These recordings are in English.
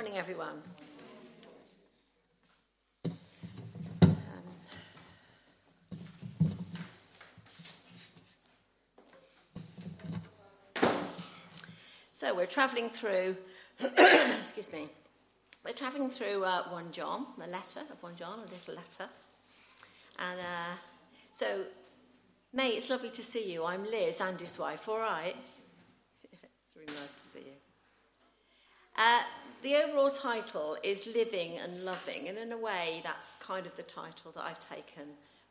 Morning, everyone. So we're travelling through, excuse me, we're travelling through uh, 1 John, the letter of 1 John, a little letter. And uh, so, May, it's lovely to see you. I'm Liz, Andy's wife, all right? it's really nice to see you. Uh, the overall title is Living and Loving, and in a way, that's kind of the title that I've taken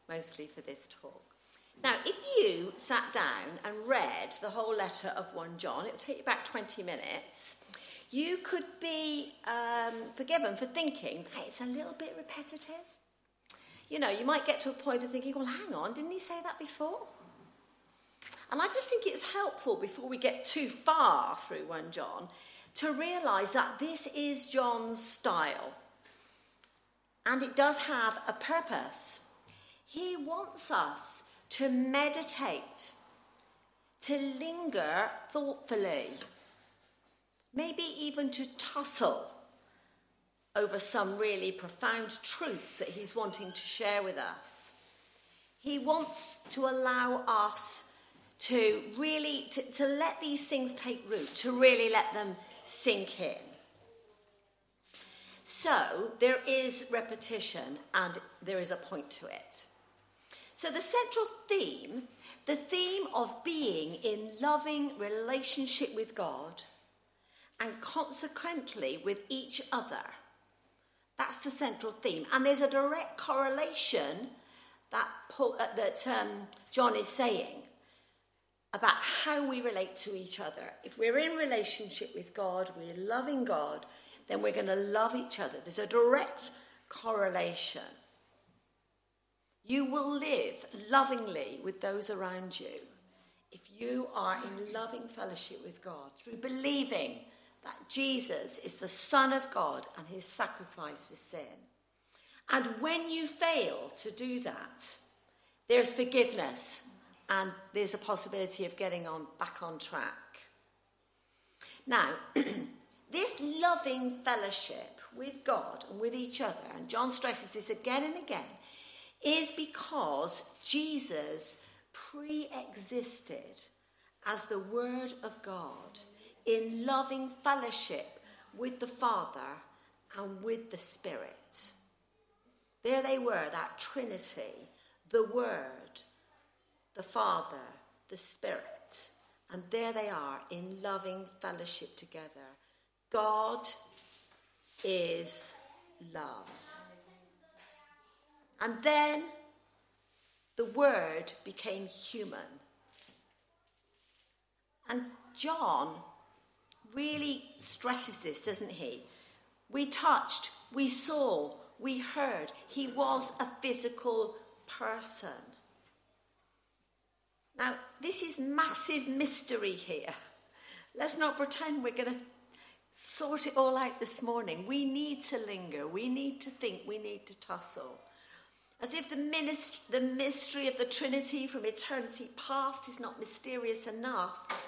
mostly for this talk. Now, if you sat down and read the whole letter of 1 John, it would take you about 20 minutes. You could be um, forgiven for thinking hey, it's a little bit repetitive. You know, you might get to a point of thinking, well, hang on, didn't he say that before? And I just think it's helpful before we get too far through 1 John to realise that this is John's style. And it does have a purpose. He wants us to meditate, to linger thoughtfully, maybe even to tussle over some really profound truths that he's wanting to share with us. He wants to allow us to really to, to let these things take root, to really let them sink in. So there is repetition and there is a point to it. So, the central theme, the theme of being in loving relationship with God and consequently with each other, that's the central theme. And there's a direct correlation that, Paul, uh, that um, John is saying about how we relate to each other. If we're in relationship with God, we're loving God, then we're going to love each other. There's a direct correlation. You will live lovingly with those around you if you are in loving fellowship with God through believing that Jesus is the Son of God and his sacrifice for sin. And when you fail to do that, there's forgiveness and there's a possibility of getting on back on track. Now, this loving fellowship with God and with each other, and John stresses this again and again, is because Jesus pre existed as the Word of God in loving fellowship with the Father and with the Spirit. There they were, that Trinity, the Word, the Father, the Spirit. And there they are in loving fellowship together. God is love. And then the Word became human. And John really stresses this, doesn't he? We touched, we saw, we heard. He was a physical person. Now, this is massive mystery here. Let's not pretend we're going to sort it all out this morning. We need to linger, we need to think, we need to tussle. As if the, minist- the mystery of the Trinity from eternity past is not mysterious enough.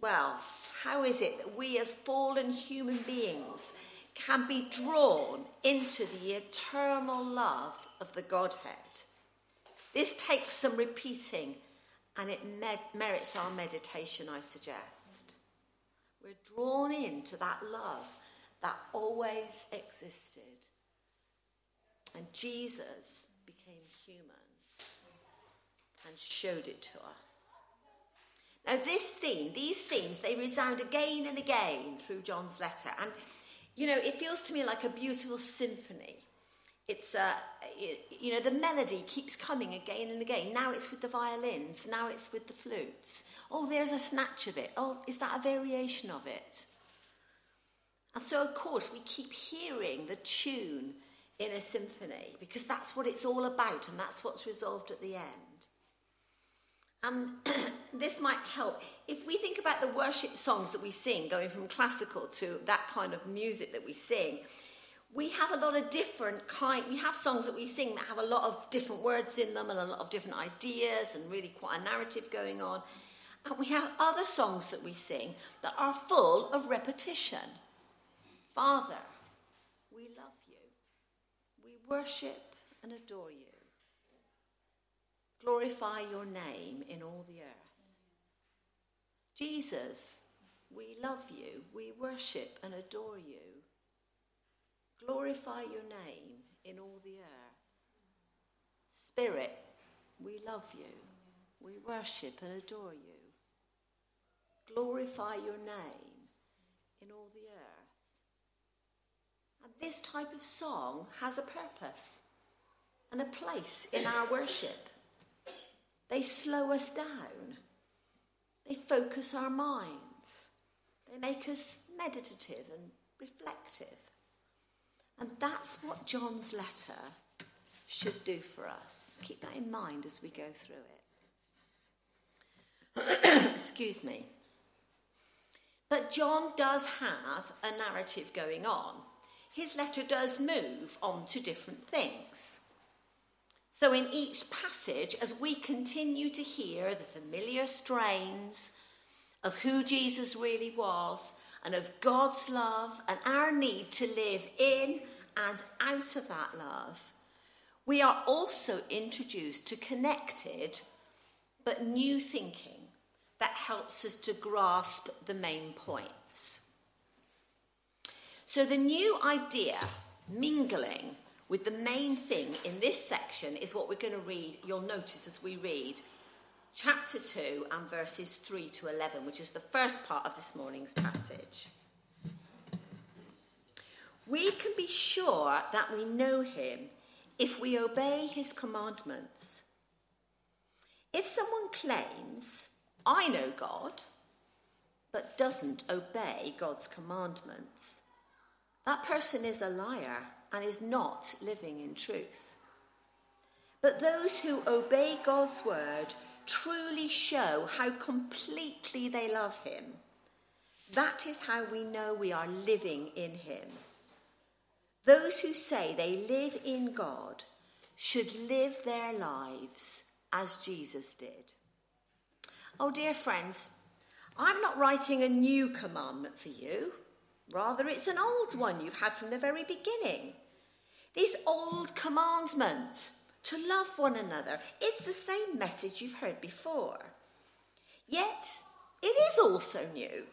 Well, how is it that we as fallen human beings can be drawn into the eternal love of the Godhead? This takes some repeating and it med- merits our meditation, I suggest. We're drawn into that love that always existed. And Jesus became human and showed it to us. Now, this theme, these themes, they resound again and again through John's letter. And, you know, it feels to me like a beautiful symphony. It's, uh, you know, the melody keeps coming again and again. Now it's with the violins, now it's with the flutes. Oh, there's a snatch of it. Oh, is that a variation of it? And so, of course, we keep hearing the tune in a symphony because that's what it's all about and that's what's resolved at the end. And this might help. If we think about the worship songs that we sing, going from classical to that kind of music that we sing, we have a lot of different kind we have songs that we sing that have a lot of different words in them and a lot of different ideas and really quite a narrative going on and we have other songs that we sing that are full of repetition Father, we love you. We worship and adore you. Glorify your name in all the earth. Jesus, we love you. We worship and adore you. Glorify your name in all the earth. Spirit, we love you. We worship and adore you. Glorify your name in all the earth. And this type of song has a purpose and a place in our worship. They slow us down. They focus our minds. They make us meditative and reflective. And that's what John's letter should do for us. Keep that in mind as we go through it. Excuse me. But John does have a narrative going on. His letter does move on to different things. So, in each passage, as we continue to hear the familiar strains of who Jesus really was and of God's love and our need to live in and out of that love, we are also introduced to connected but new thinking that helps us to grasp the main points. So, the new idea, mingling, with the main thing in this section is what we're going to read. You'll notice as we read chapter 2 and verses 3 to 11, which is the first part of this morning's passage. We can be sure that we know him if we obey his commandments. If someone claims, I know God, but doesn't obey God's commandments, that person is a liar and is not living in truth. But those who obey God's word truly show how completely they love Him. That is how we know we are living in Him. Those who say they live in God should live their lives as Jesus did. Oh, dear friends, I'm not writing a new commandment for you. Rather, it's an old one you've had from the very beginning. This old commandment to love one another is the same message you've heard before. Yet, it is also new.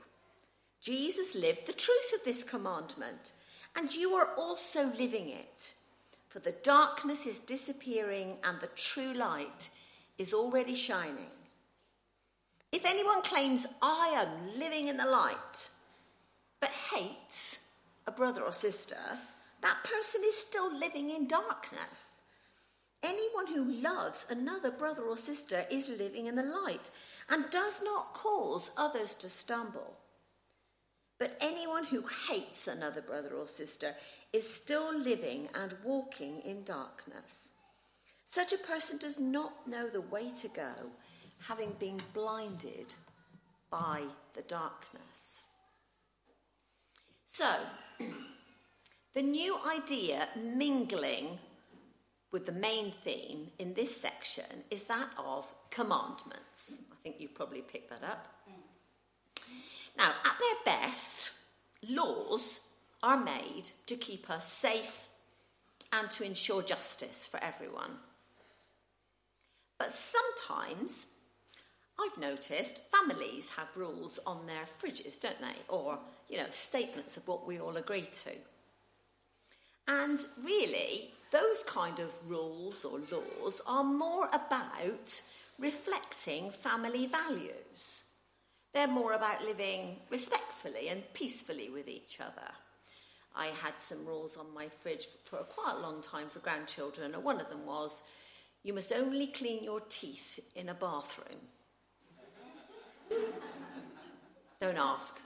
Jesus lived the truth of this commandment, and you are also living it. For the darkness is disappearing, and the true light is already shining. If anyone claims, I am living in the light, but hates a brother or sister, that person is still living in darkness. Anyone who loves another brother or sister is living in the light and does not cause others to stumble. But anyone who hates another brother or sister is still living and walking in darkness. Such a person does not know the way to go, having been blinded by the darkness. So, the new idea mingling with the main theme in this section is that of commandments. I think you probably picked that up. Mm. Now, at their best, laws are made to keep us safe and to ensure justice for everyone. But sometimes I've noticed families have rules on their fridges, don't they? Or, you know, statements of what we all agree to. And really, those kind of rules or laws are more about reflecting family values. They're more about living respectfully and peacefully with each other. I had some rules on my fridge for quite a long time for grandchildren, and one of them was you must only clean your teeth in a bathroom. Don't ask.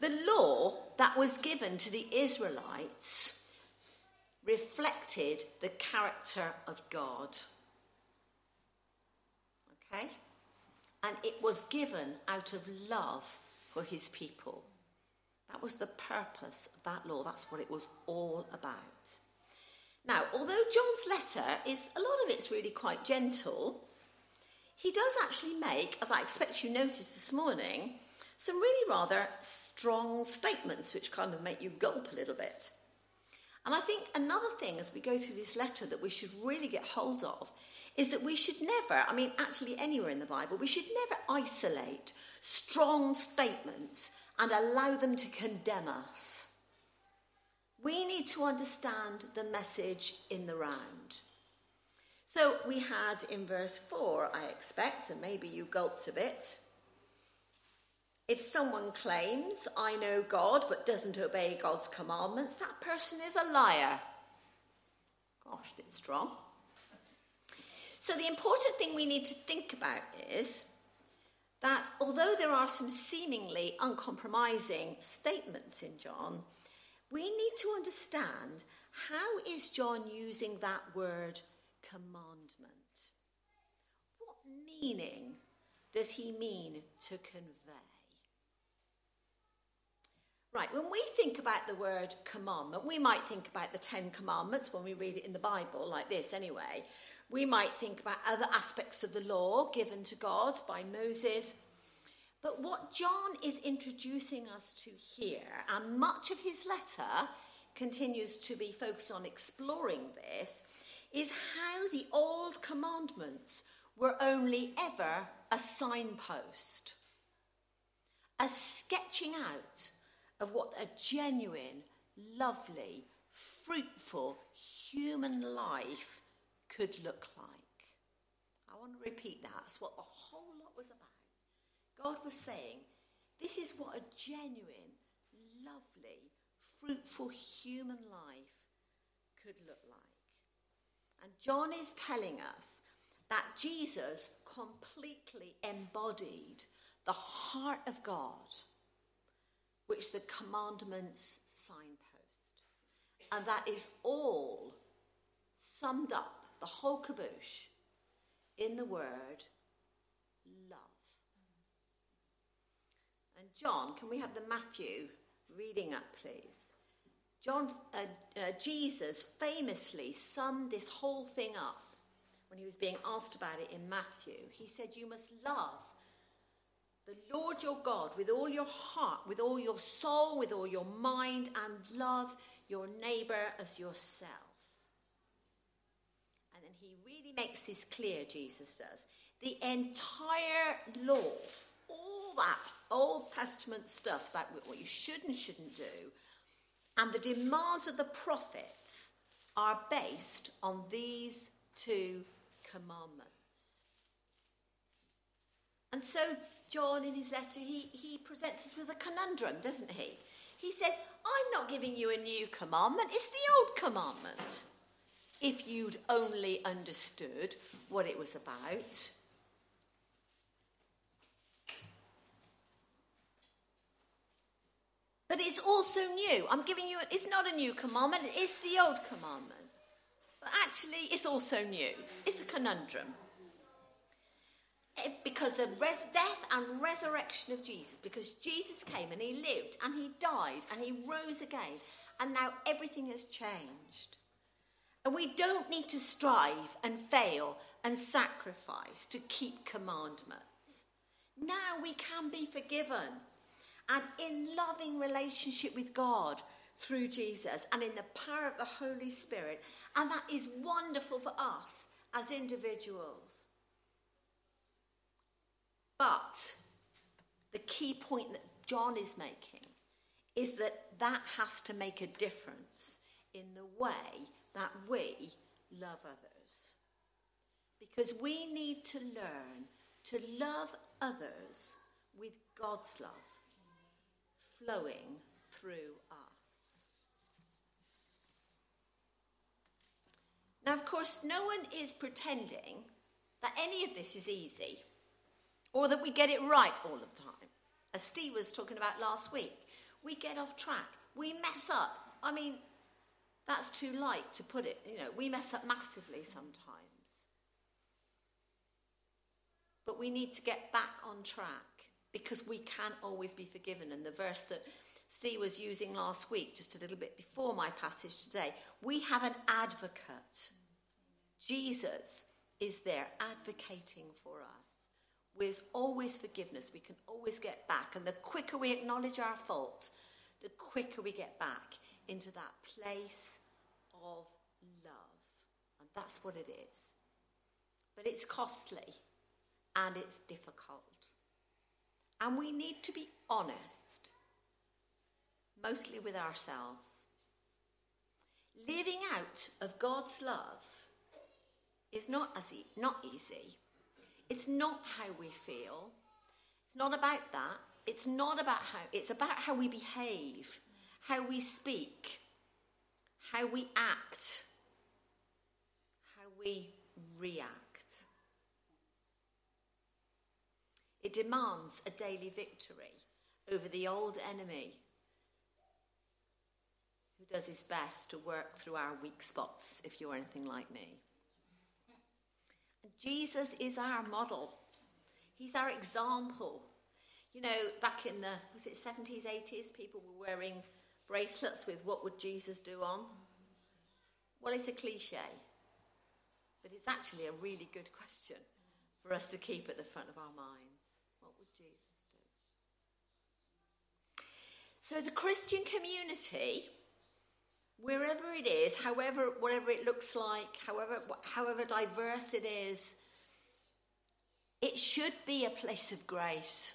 the law that was given to the Israelites reflected the character of God. Okay? And it was given out of love for his people. That was the purpose of that law. That's what it was all about. Now, although John's letter is, a lot of it's really quite gentle, he does actually make, as I expect you noticed this morning, some really rather strong statements which kind of make you gulp a little bit. And I think another thing as we go through this letter that we should really get hold of is that we should never, I mean, actually anywhere in the Bible, we should never isolate strong statements and allow them to condemn us. We need to understand the message in the round. So we had in verse 4, I expect, and maybe you gulped a bit. If someone claims, I know God, but doesn't obey God's commandments, that person is a liar. Gosh, a bit strong. So, the important thing we need to think about is that although there are some seemingly uncompromising statements in John, we need to understand how is John using that word commandment? What meaning does he mean to convey? Right, when we think about the word commandment, we might think about the Ten Commandments when we read it in the Bible, like this anyway. We might think about other aspects of the law given to God by Moses. But what John is introducing us to here, and much of his letter continues to be focused on exploring this, is how the old commandments were only ever a signpost, a sketching out of what a genuine, lovely, fruitful human life could look like. I want to repeat that. That's what the whole lot was about. God was saying, this is what a genuine, lovely, fruitful human life could look like. And John is telling us that Jesus completely embodied the heart of God, which the commandments signpost. And that is all summed up the whole caboose in the word love. And John, can we have the Matthew reading up, please? John, uh, uh, Jesus famously summed this whole thing up when he was being asked about it in Matthew. He said, You must love the Lord your God with all your heart, with all your soul, with all your mind, and love your neighbour as yourself And then he really makes this clear, Jesus does. The entire law, all that Old Testament stuff about what you should and shouldn't do, and the demands of the prophets are based on these two commandments. And so, John, in his letter, he, he presents us with a conundrum, doesn't he? He says, I'm not giving you a new commandment, it's the old commandment if you'd only understood what it was about. But it's also new. I'm giving you, it's not a new commandment, it's the old commandment. But actually, it's also new. It's a conundrum. Because the res- death and resurrection of Jesus, because Jesus came and he lived and he died and he rose again, and now everything has changed. And we don't need to strive and fail and sacrifice to keep commandments. Now we can be forgiven and in loving relationship with God through Jesus and in the power of the Holy Spirit. And that is wonderful for us as individuals. But the key point that John is making is that that has to make a difference in the way that we love others. Because we need to learn to love others with God's love flowing through us. Now, of course, no one is pretending that any of this is easy or that we get it right all the time. As Steve was talking about last week, we get off track, we mess up. I mean, that's too light to put it. You know, we mess up massively sometimes. But we need to get back on track because we can't always be forgiven. And the verse that Steve was using last week, just a little bit before my passage today, we have an advocate. Jesus is there advocating for us There's always forgiveness. We can always get back. And the quicker we acknowledge our fault, the quicker we get back into that place of love. And that's what it is. But it's costly and it's difficult. And we need to be honest, mostly with ourselves. Living out of God's love is not, as e- not easy. It's not how we feel. It's not about that. It's not about how, it's about how we behave, how we speak, how we act, how we react. It demands a daily victory over the old enemy who does his best to work through our weak spots, if you're anything like me. Jesus is our model, he's our example. You know, back in the, was it 70s, 80s, people were wearing bracelets with what would Jesus do on? Well, it's a cliche, but it's actually a really good question for us to keep at the front of our minds. What would Jesus do? So, the Christian community, wherever it is, however, whatever it looks like, however, however diverse it is, it should be a place of grace.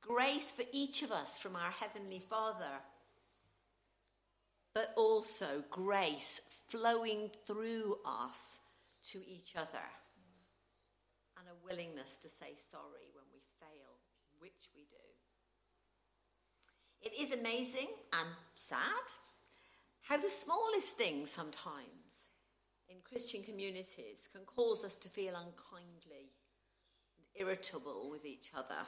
Grace for each of us from our Heavenly Father but also grace flowing through us to each other and a willingness to say sorry when we fail, which we do. It is amazing and sad how the smallest things sometimes in Christian communities can cause us to feel unkindly and irritable with each other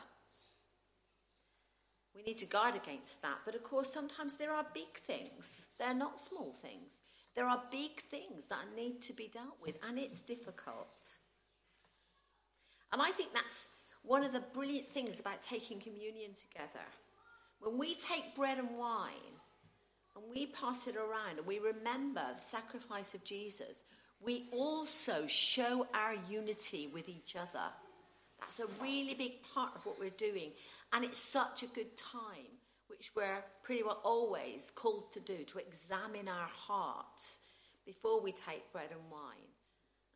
we need to guard against that. But of course, sometimes there are big things, they're not small things. There are big things that need to be dealt with, and it's difficult. And I think that's one of the brilliant things about taking communion together. When we take bread and wine and we pass it around and we remember the sacrifice of Jesus, we also show our unity with each other. That's a really big part of what we're doing. And it's such a good time, which we're pretty well always called to do, to examine our hearts before we take bread and wine.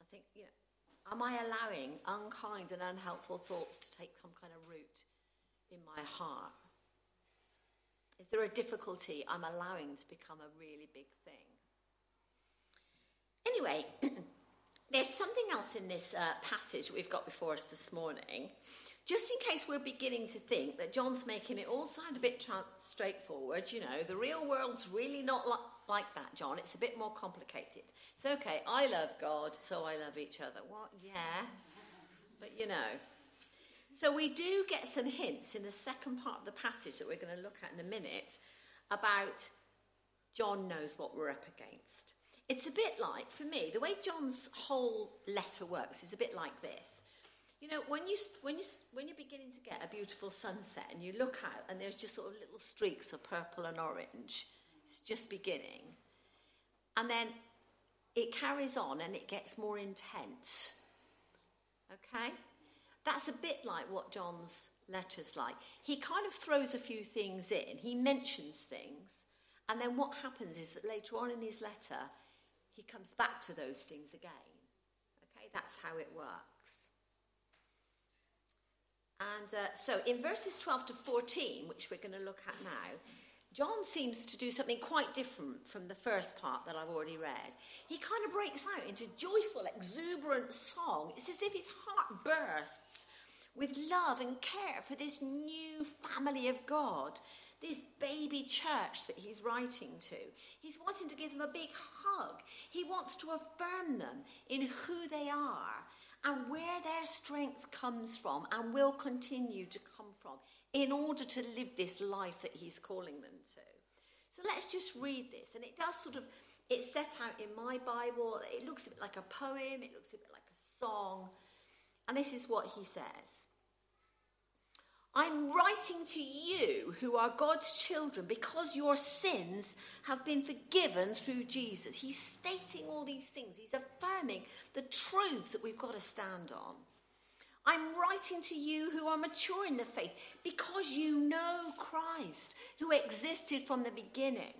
I think, you know, am I allowing unkind and unhelpful thoughts to take some kind of root in my heart? Is there a difficulty I'm allowing to become a really big thing? Anyway, there's something else in this uh, passage we've got before us this morning, just in case we're beginning to think that John's making it all sound a bit tra- straightforward. You know, the real world's really not li- like that, John. It's a bit more complicated. It's okay, I love God, so I love each other. What? Yeah. But you know. So we do get some hints in the second part of the passage that we're going to look at in a minute about John knows what we're up against. It's a bit like, for me, the way John's whole letter works is a bit like this. You know, when, you, when, you, when you're beginning to get a beautiful sunset and you look out and there's just sort of little streaks of purple and orange, it's just beginning. And then it carries on and it gets more intense. Okay? That's a bit like what John's letter's like. He kind of throws a few things in, he mentions things, and then what happens is that later on in his letter, he comes back to those things again. Okay, that's how it works. And uh, so in verses 12 to 14, which we're going to look at now, John seems to do something quite different from the first part that I've already read. He kind of breaks out into joyful, exuberant song. It's as if his heart bursts with love and care for this new family of God this baby church that he's writing to. He's wanting to give them a big hug. He wants to affirm them in who they are and where their strength comes from and will continue to come from in order to live this life that he's calling them to. So let's just read this. And it does sort of, it's set out in my Bible. It looks a bit like a poem, it looks a bit like a song. And this is what he says. I'm writing to you who are God's children because your sins have been forgiven through Jesus. He's stating all these things, he's affirming the truths that we've got to stand on. I'm writing to you who are mature in the faith because you know Christ, who existed from the beginning.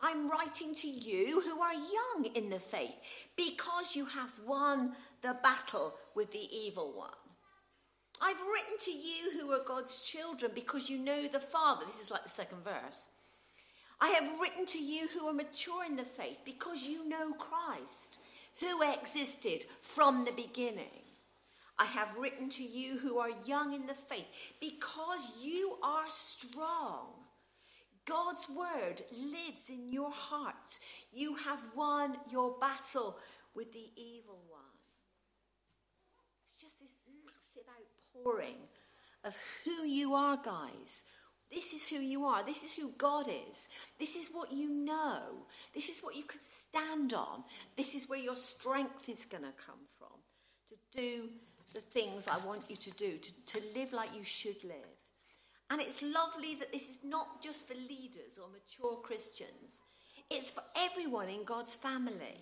I'm writing to you who are young in the faith because you have won the battle with the evil one. I've written to you who are God's children because you know the Father. This is like the second verse. I have written to you who are mature in the faith because you know Christ, who existed from the beginning. I have written to you who are young in the faith because you are strong. God's word lives in your hearts. You have won your battle with the evil one. It's just this massive outpouring of who you are, guys. This is who you are. This is who God is. This is what you know. This is what you could stand on. This is where your strength is going to come from to do the things I want you to do, to, to live like you should live. And it's lovely that this is not just for leaders or mature Christians, it's for everyone in God's family.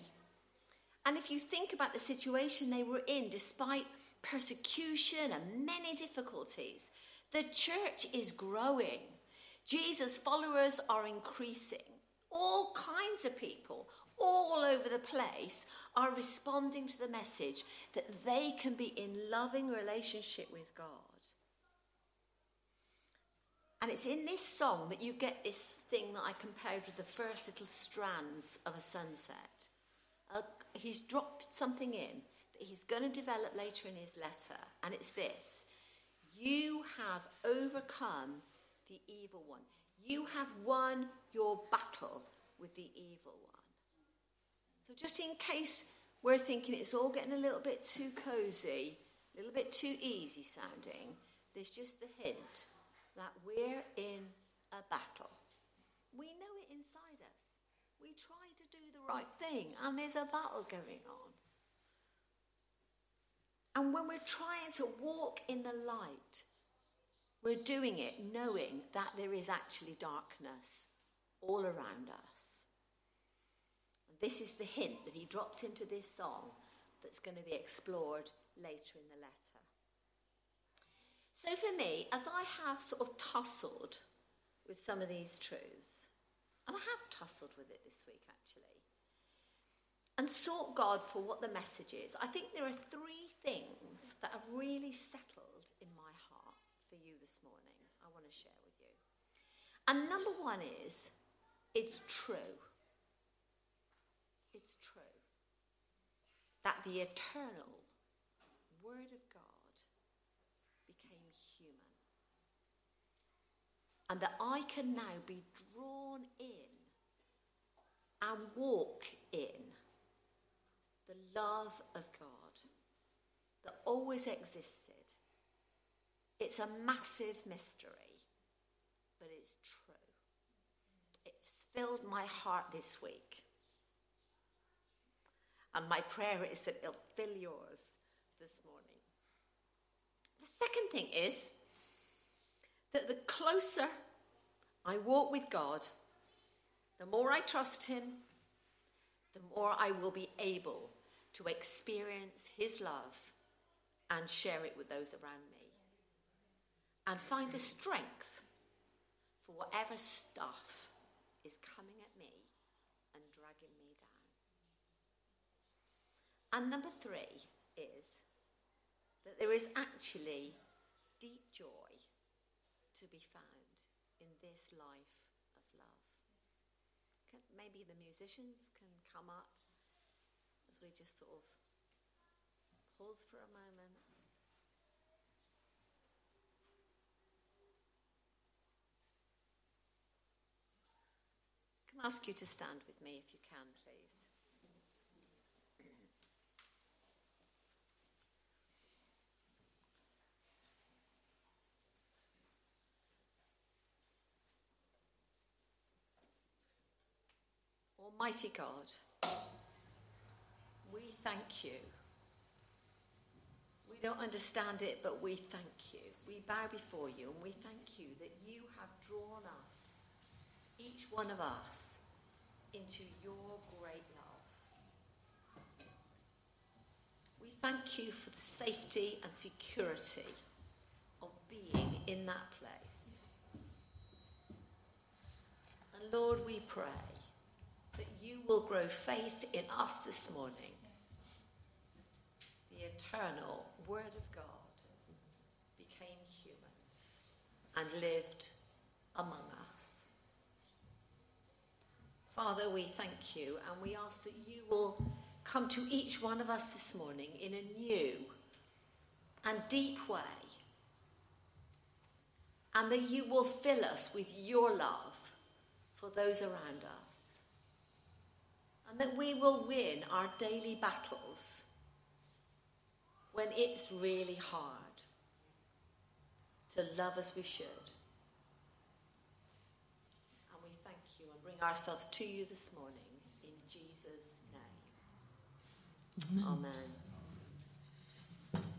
And if you think about the situation they were in, despite persecution and many difficulties, the church is growing. Jesus' followers are increasing. All kinds of people, all over the place, are responding to the message that they can be in loving relationship with God. And it's in this song that you get this thing that I compared with the first little strands of a sunset. Uh, he's dropped something in that he's going to develop later in his letter, and it's this You have overcome the evil one, you have won your battle with the evil one. So, just in case we're thinking it's all getting a little bit too cozy, a little bit too easy sounding, there's just the hint that we're in a battle. We know it inside us. We try to do the right thing, and there's a battle going on. And when we're trying to walk in the light, we're doing it knowing that there is actually darkness all around us. This is the hint that he drops into this song that's going to be explored later in the letter. So for me, as I have sort of tussled with some of these truths, and I have tussled with it this week actually, and sought God for what the message is, I think there are three things that have really settled in my heart for you this morning. I want to share with you. And number one is it's true. It's true that the eternal Word of God became human. and that I can now be drawn in and walk in the love of God that always existed. It's a massive mystery, but it's true. It's filled my heart this week. And my prayer is that it'll fill yours this morning. The second thing is that the closer I walk with God, the more I trust Him, the more I will be able to experience His love and share it with those around me. And find the strength for whatever stuff is coming at me and dragging me down. And number three is that there is actually deep joy to be found in this life of love. Can, maybe the musicians can come up as we just sort of pause for a moment. Can I ask you to stand with me if you can, please? Almighty God, we thank you. We don't understand it, but we thank you. We bow before you and we thank you that you have drawn us, each one of us, into your great love. We thank you for the safety and security of being in that place. And Lord, we pray you will grow faith in us this morning. The eternal Word of God became human and lived among us. Father, we thank you and we ask that you will come to each one of us this morning in a new and deep way. And that you will fill us with your love for those around us. And that we will win our daily battles when it's really hard to love as we should. And we thank you and bring ourselves to you this morning in Jesus' name. Amen. Amen.